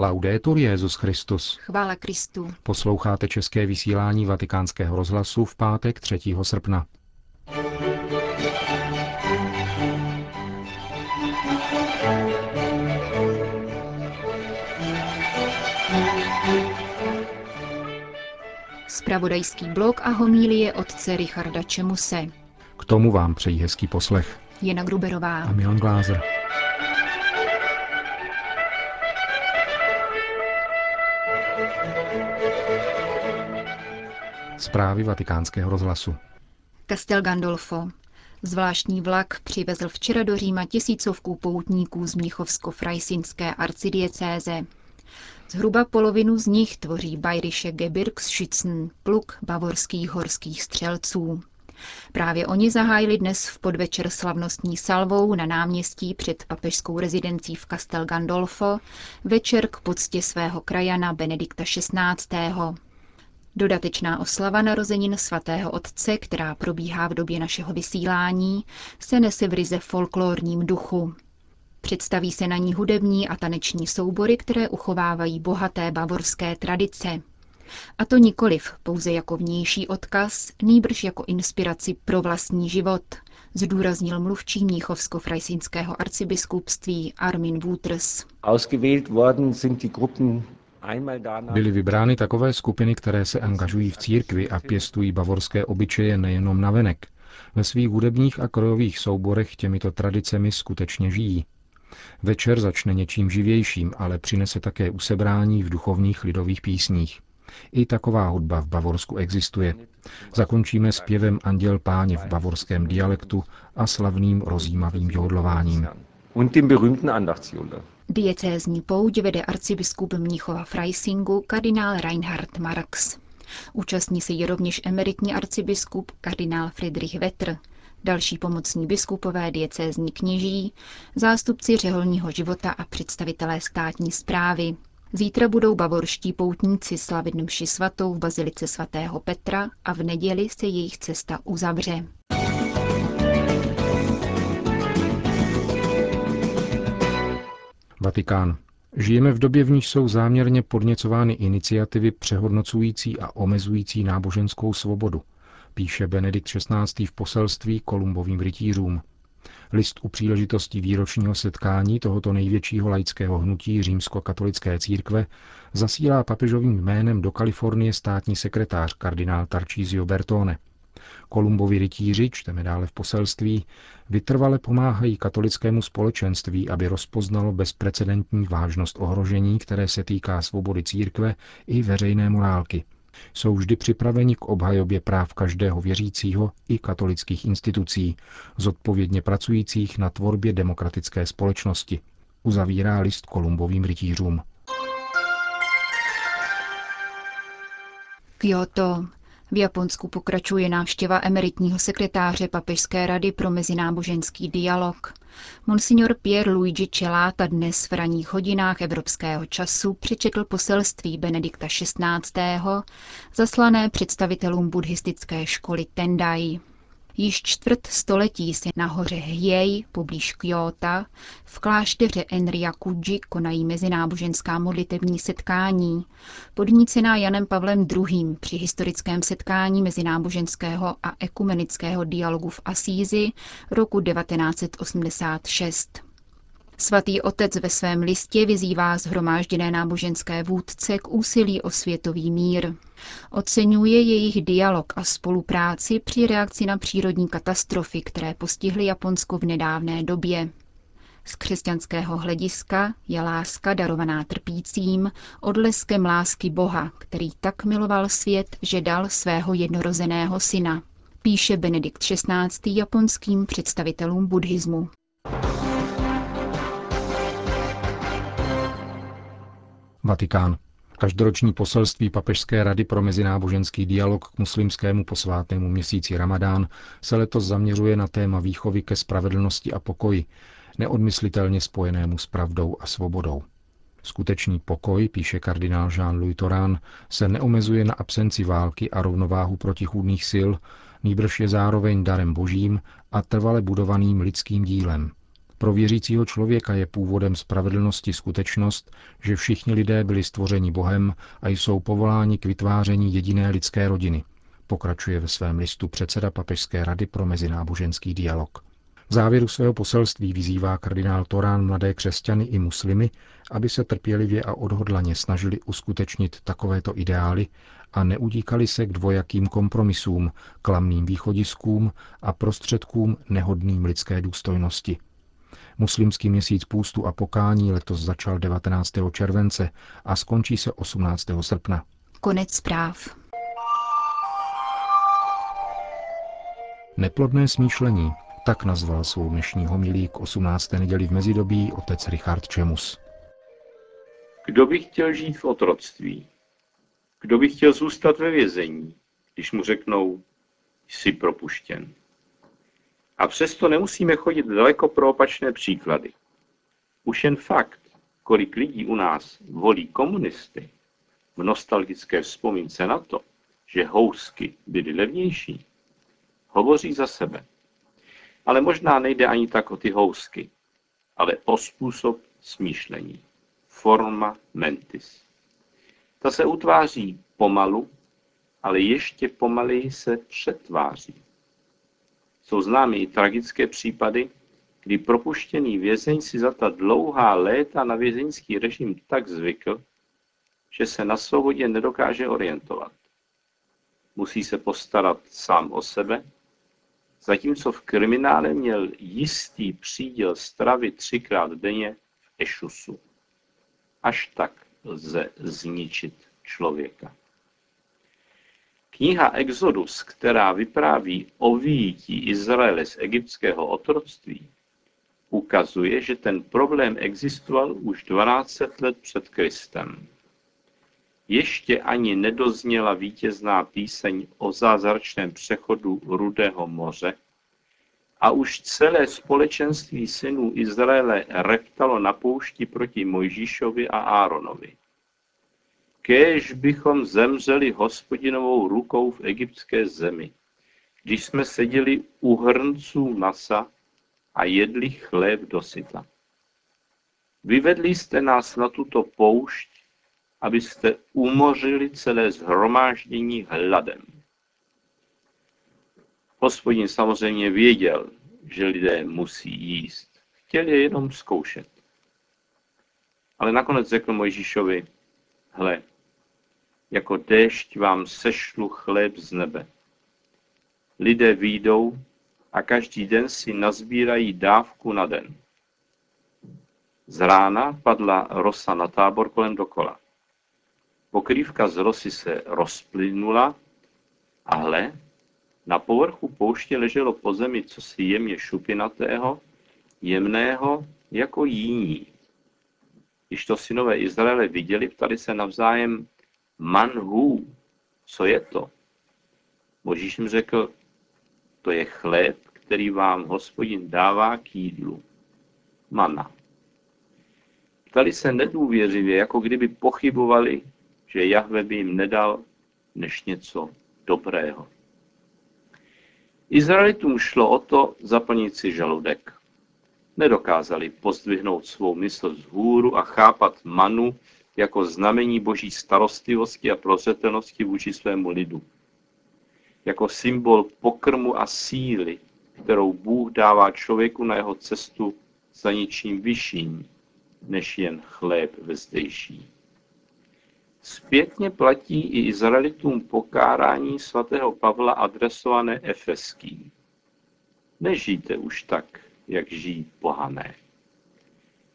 Laudetur Jezus Christus. Chvála Kristu. Posloucháte české vysílání Vatikánského rozhlasu v pátek 3. srpna. Spravodajský blok a homílie otce Richarda Čemuse. K tomu vám přejí hezký poslech. Jena Gruberová. A Milan Glázer. Zprávy vatikánského rozhlasu. Castel Gandolfo. Zvláštní vlak přivezl včera do Říma tisícovku poutníků z Mnichovsko-Frajsinské arcidiecéze. Zhruba polovinu z nich tvoří Bayerische Gebirgsschützen, pluk bavorských horských střelců. Právě oni zahájili dnes v podvečer slavnostní salvou na náměstí před papežskou rezidencí v Castel Gandolfo večer k poctě svého krajana Benedikta XVI. Dodatečná oslava narozenin svatého otce, která probíhá v době našeho vysílání, se nese v ryze folklorním duchu. Představí se na ní hudební a taneční soubory, které uchovávají bohaté bavorské tradice. A to nikoliv pouze jako vnější odkaz, nýbrž jako inspiraci pro vlastní život, zdůraznil mluvčí Mnichovsko-Frajsinského arcibiskupství Armin Wouters. Byly vybrány takové skupiny, které se angažují v církvi a pěstují bavorské obyčeje nejenom na venek. Ve svých hudebních a krojových souborech těmito tradicemi skutečně žijí. Večer začne něčím živějším, ale přinese také usebrání v duchovních lidových písních. I taková hudba v Bavorsku existuje. Zakončíme zpěvem Anděl Páně v bavorském dialektu a slavným rozjímavým jodlováním. Diecézní pouť vede arcibiskup Mnichova Freisingu kardinál Reinhard Marx. Účastní se ji rovněž emeritní arcibiskup kardinál Friedrich Wetter, další pomocní biskupové diecézní kněží, zástupci řeholního života a představitelé státní zprávy. Zítra budou bavorští poutníci slavit mši svatou v bazilice svatého Petra a v neděli se jejich cesta uzavře. Vatikán. Žijeme v době, v níž jsou záměrně podněcovány iniciativy přehodnocující a omezující náboženskou svobodu, píše Benedikt XVI. v poselství Kolumbovým rytířům. List u příležitosti výročního setkání tohoto největšího laického hnutí římsko-katolické církve zasílá papežovým jménem do Kalifornie státní sekretář kardinál Tarcísio Bertone. Kolumbovi rytíři, čteme dále v poselství, vytrvale pomáhají katolickému společenství, aby rozpoznalo bezprecedentní vážnost ohrožení, které se týká svobody církve i veřejné morálky. Jsou vždy připraveni k obhajobě práv každého věřícího i katolických institucí, zodpovědně pracujících na tvorbě demokratické společnosti. Uzavírá list Kolumbovým rytířům. Kyoto. V Japonsku pokračuje návštěva emeritního sekretáře Papežské rady pro mezináboženský dialog. Monsignor Pierre Luigi Celata dnes v ranních hodinách evropského času přečetl poselství Benedikta XVI. zaslané představitelům buddhistické školy Tendai. Již čtvrt století se na hoře Hjej, poblíž Kyoto, v klášteře Enryakuji konají mezináboženská modlitevní setkání, podnícená Janem Pavlem II. při historickém setkání mezináboženského a ekumenického dialogu v Asízi roku 1986. Svatý otec ve svém listě vyzývá zhromážděné náboženské vůdce k úsilí o světový mír. Oceňuje jejich dialog a spolupráci při reakci na přírodní katastrofy, které postihly Japonsko v nedávné době. Z křesťanského hlediska je láska darovaná trpícím odleskem lásky Boha, který tak miloval svět, že dal svého jednorozeného syna, píše Benedikt XVI. japonským představitelům buddhismu. Vatikán. Každoroční poselství Papežské rady pro mezináboženský dialog k muslimskému posvátému měsíci Ramadán se letos zaměřuje na téma výchovy ke spravedlnosti a pokoji, neodmyslitelně spojenému s pravdou a svobodou. Skutečný pokoj, píše kardinál Jean-Louis Torán, se neomezuje na absenci války a rovnováhu protichůdných sil, nýbrž je zároveň darem božím a trvale budovaným lidským dílem. Pro věřícího člověka je původem spravedlnosti skutečnost, že všichni lidé byli stvořeni Bohem a jsou povoláni k vytváření jediné lidské rodiny, pokračuje ve svém listu předseda Papežské rady pro mezináboženský dialog. V závěru svého poselství vyzývá kardinál Torán mladé křesťany i muslimy, aby se trpělivě a odhodlaně snažili uskutečnit takovéto ideály a neudíkali se k dvojakým kompromisům, klamným východiskům a prostředkům nehodným lidské důstojnosti. Muslimský měsíc půstu a pokání letos začal 19. července a skončí se 18. srpna. Konec zpráv. Neplodné smýšlení, tak nazval svou dnešní homilí k 18. neděli v mezidobí otec Richard Čemus. Kdo by chtěl žít v otroctví? Kdo by chtěl zůstat ve vězení, když mu řeknou, jsi propuštěn? A přesto nemusíme chodit daleko pro opačné příklady. Už jen fakt, kolik lidí u nás volí komunisty, v nostalgické vzpomínce na to, že housky byly levnější, hovoří za sebe. Ale možná nejde ani tak o ty housky, ale o způsob smýšlení. Forma mentis. Ta se utváří pomalu, ale ještě pomaleji se přetváří. Jsou známy i tragické případy, kdy propuštěný vězeň si za ta dlouhá léta na vězeňský režim tak zvykl, že se na svobodě nedokáže orientovat. Musí se postarat sám o sebe, zatímco v kriminále měl jistý příděl stravy třikrát denně v ešusu. Až tak lze zničit člověka. Kniha Exodus, která vypráví o výjití Izraele z egyptského otroctví, ukazuje, že ten problém existoval už 12 let před Kristem. Ještě ani nedozněla vítězná píseň o zázračném přechodu Rudého moře a už celé společenství synů Izraele reptalo na poušti proti Mojžíšovi a Áronovi. Kéž bychom zemřeli hospodinovou rukou v egyptské zemi, když jsme seděli u hrnců masa a jedli chléb dosyta. Vyvedli jste nás na tuto poušť, abyste umořili celé zhromáždění hladem. Hospodin samozřejmě věděl, že lidé musí jíst. Chtěl je jenom zkoušet. Ale nakonec řekl Mojžíšovi, hle, jako déšť vám sešlu chléb z nebe. Lidé výjdou a každý den si nazbírají dávku na den. Z rána padla rosa na tábor kolem dokola. Pokrývka z rosy se rozplynula a hle, na povrchu pouště leželo po zemi cosi jemně šupinatého, jemného jako jíní. Když to synové Izraele viděli, ptali se navzájem, manhu, co je to? Možíš jim řekl, to je chléb, který vám hospodin dává k jídlu. Mana. Ptali se nedůvěřivě, jako kdyby pochybovali, že Jahve by jim nedal než něco dobrého. Izraelitům šlo o to zaplnit si žaludek. Nedokázali pozdvihnout svou mysl z hůru a chápat manu jako znamení boží starostlivosti a prozřetelnosti vůči svému lidu. Jako symbol pokrmu a síly, kterou Bůh dává člověku na jeho cestu za ničím vyšším, než jen chléb ve zdejší. Zpětně platí i Izraelitům pokárání svatého Pavla adresované Efeským. Nežijte už tak, jak žijí pohané.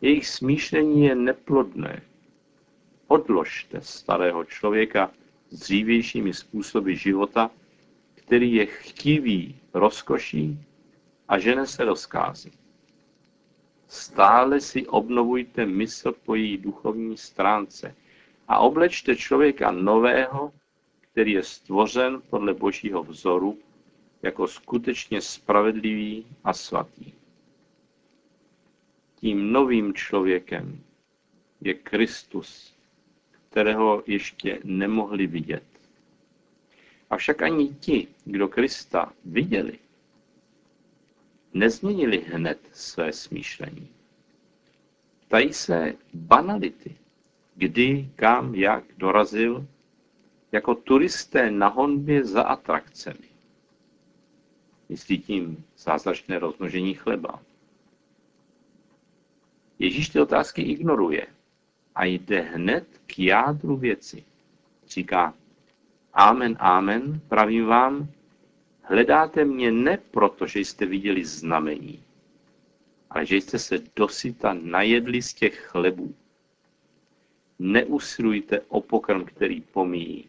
Jejich smýšlení je neplodné. Odložte starého člověka s dřívějšími způsoby života, který je chtivý rozkoší a žene se rozkází. Stále si obnovujte mysl po její duchovní stránce – a oblečte člověka nového, který je stvořen podle božího vzoru, jako skutečně spravedlivý a svatý. Tím novým člověkem je Kristus, kterého ještě nemohli vidět. Avšak ani ti, kdo Krista viděli, nezměnili hned své smýšlení. Ptají se banality, kdy, kam, jak dorazil, jako turisté na honbě za atrakcemi. Myslí tím zázračné rozmnožení chleba. Ježíš ty otázky ignoruje a jde hned k jádru věci. Říká, Amen, amen, pravím vám, hledáte mě ne proto, že jste viděli znamení, ale že jste se dosyta najedli z těch chlebů. Neusilujte o pokrm, který pomíjí,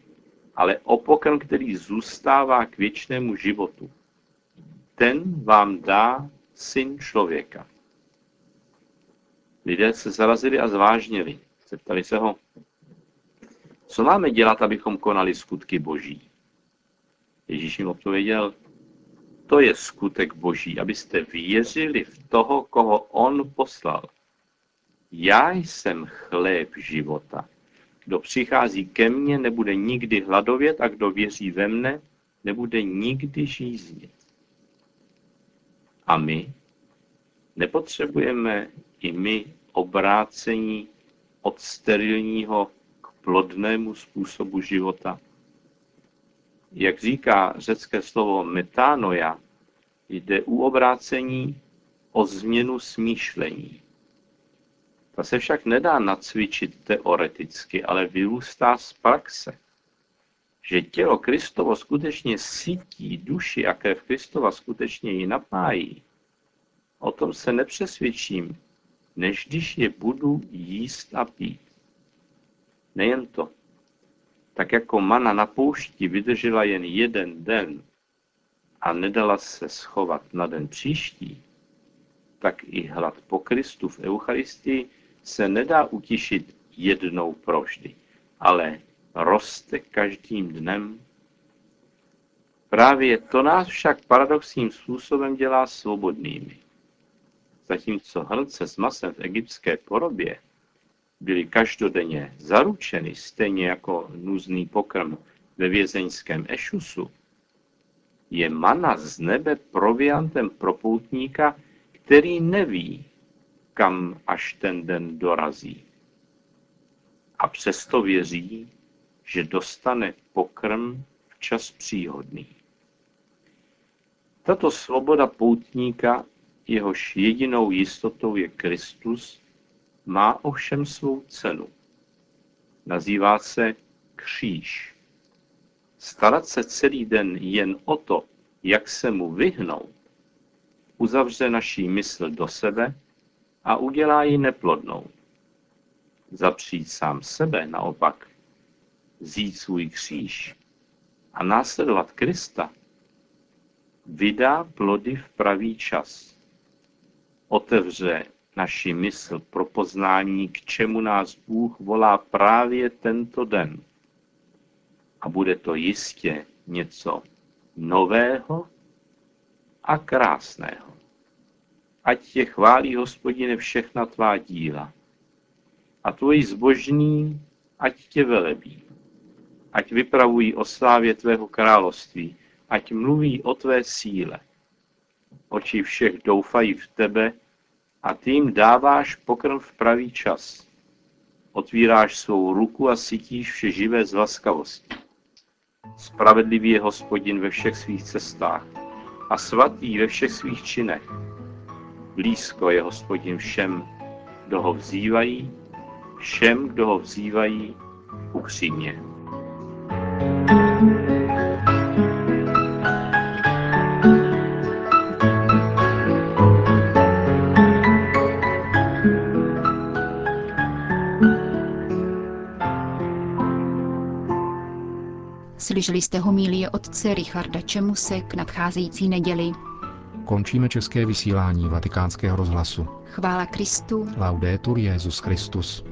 ale o pokrm, který zůstává k věčnému životu. Ten vám dá syn člověka. Lidé se zarazili a zvážnili. Zeptali se ho, co máme dělat, abychom konali skutky boží? Ježíš jim odpověděl, to je skutek boží, abyste věřili v toho, koho on poslal. Já jsem chléb života. Kdo přichází ke mně, nebude nikdy hladovět a kdo věří ve mne, nebude nikdy žíznit. A my nepotřebujeme i my obrácení od sterilního k plodnému způsobu života. Jak říká řecké slovo metánoja, jde u obrácení o změnu smýšlení. Ta se však nedá nacvičit teoreticky, ale vyrůstá z praxe. Že tělo Kristovo skutečně sytí duši a krev Kristova skutečně ji napájí, o tom se nepřesvědčím, než když je budu jíst a pít. Nejen to. Tak jako mana na poušti vydržela jen jeden den a nedala se schovat na den příští, tak i hlad po Kristu v Eucharistii se nedá utišit jednou proždy, ale roste každým dnem. Právě to nás však paradoxním způsobem dělá svobodnými. Zatímco hrnce s masem v egyptské porobě byly každodenně zaručeny, stejně jako nuzný pokrm ve vězeňském ešusu, je mana z nebe proviantem pro poutníka, který neví, kam až ten den dorazí. A přesto věří, že dostane pokrm v čas příhodný. Tato svoboda poutníka, jehož jedinou jistotou je Kristus, má ovšem svou cenu. Nazývá se kříž. Starat se celý den jen o to, jak se mu vyhnout, uzavře naší mysl do sebe a udělá ji neplodnou. Zapřít sám sebe naopak, vzít svůj kříž a následovat Krista, vydá plody v pravý čas. Otevře naši mysl pro poznání, k čemu nás Bůh volá právě tento den. A bude to jistě něco nového a krásného. Ať tě chválí, hospodine, všechna tvá díla. A tvoji zbožní, ať tě velebí. Ať vypravují o slávě tvého království, ať mluví o tvé síle. Oči všech doufají v tebe a ty jim dáváš pokrm v pravý čas. Otvíráš svou ruku a sytíš vše živé z laskavosti. Spravedlivý je hospodin ve všech svých cestách a svatý ve všech svých činech. Blízko je hospodin všem, kdo ho vzývají, všem, kdo ho vzývají upřímně. Slyšeli jste homílie otce Richarda Čemuse k nadcházející neděli. Končíme české vysílání vatikánského rozhlasu. Chvála Kristu. Laudetur Jezus Christus.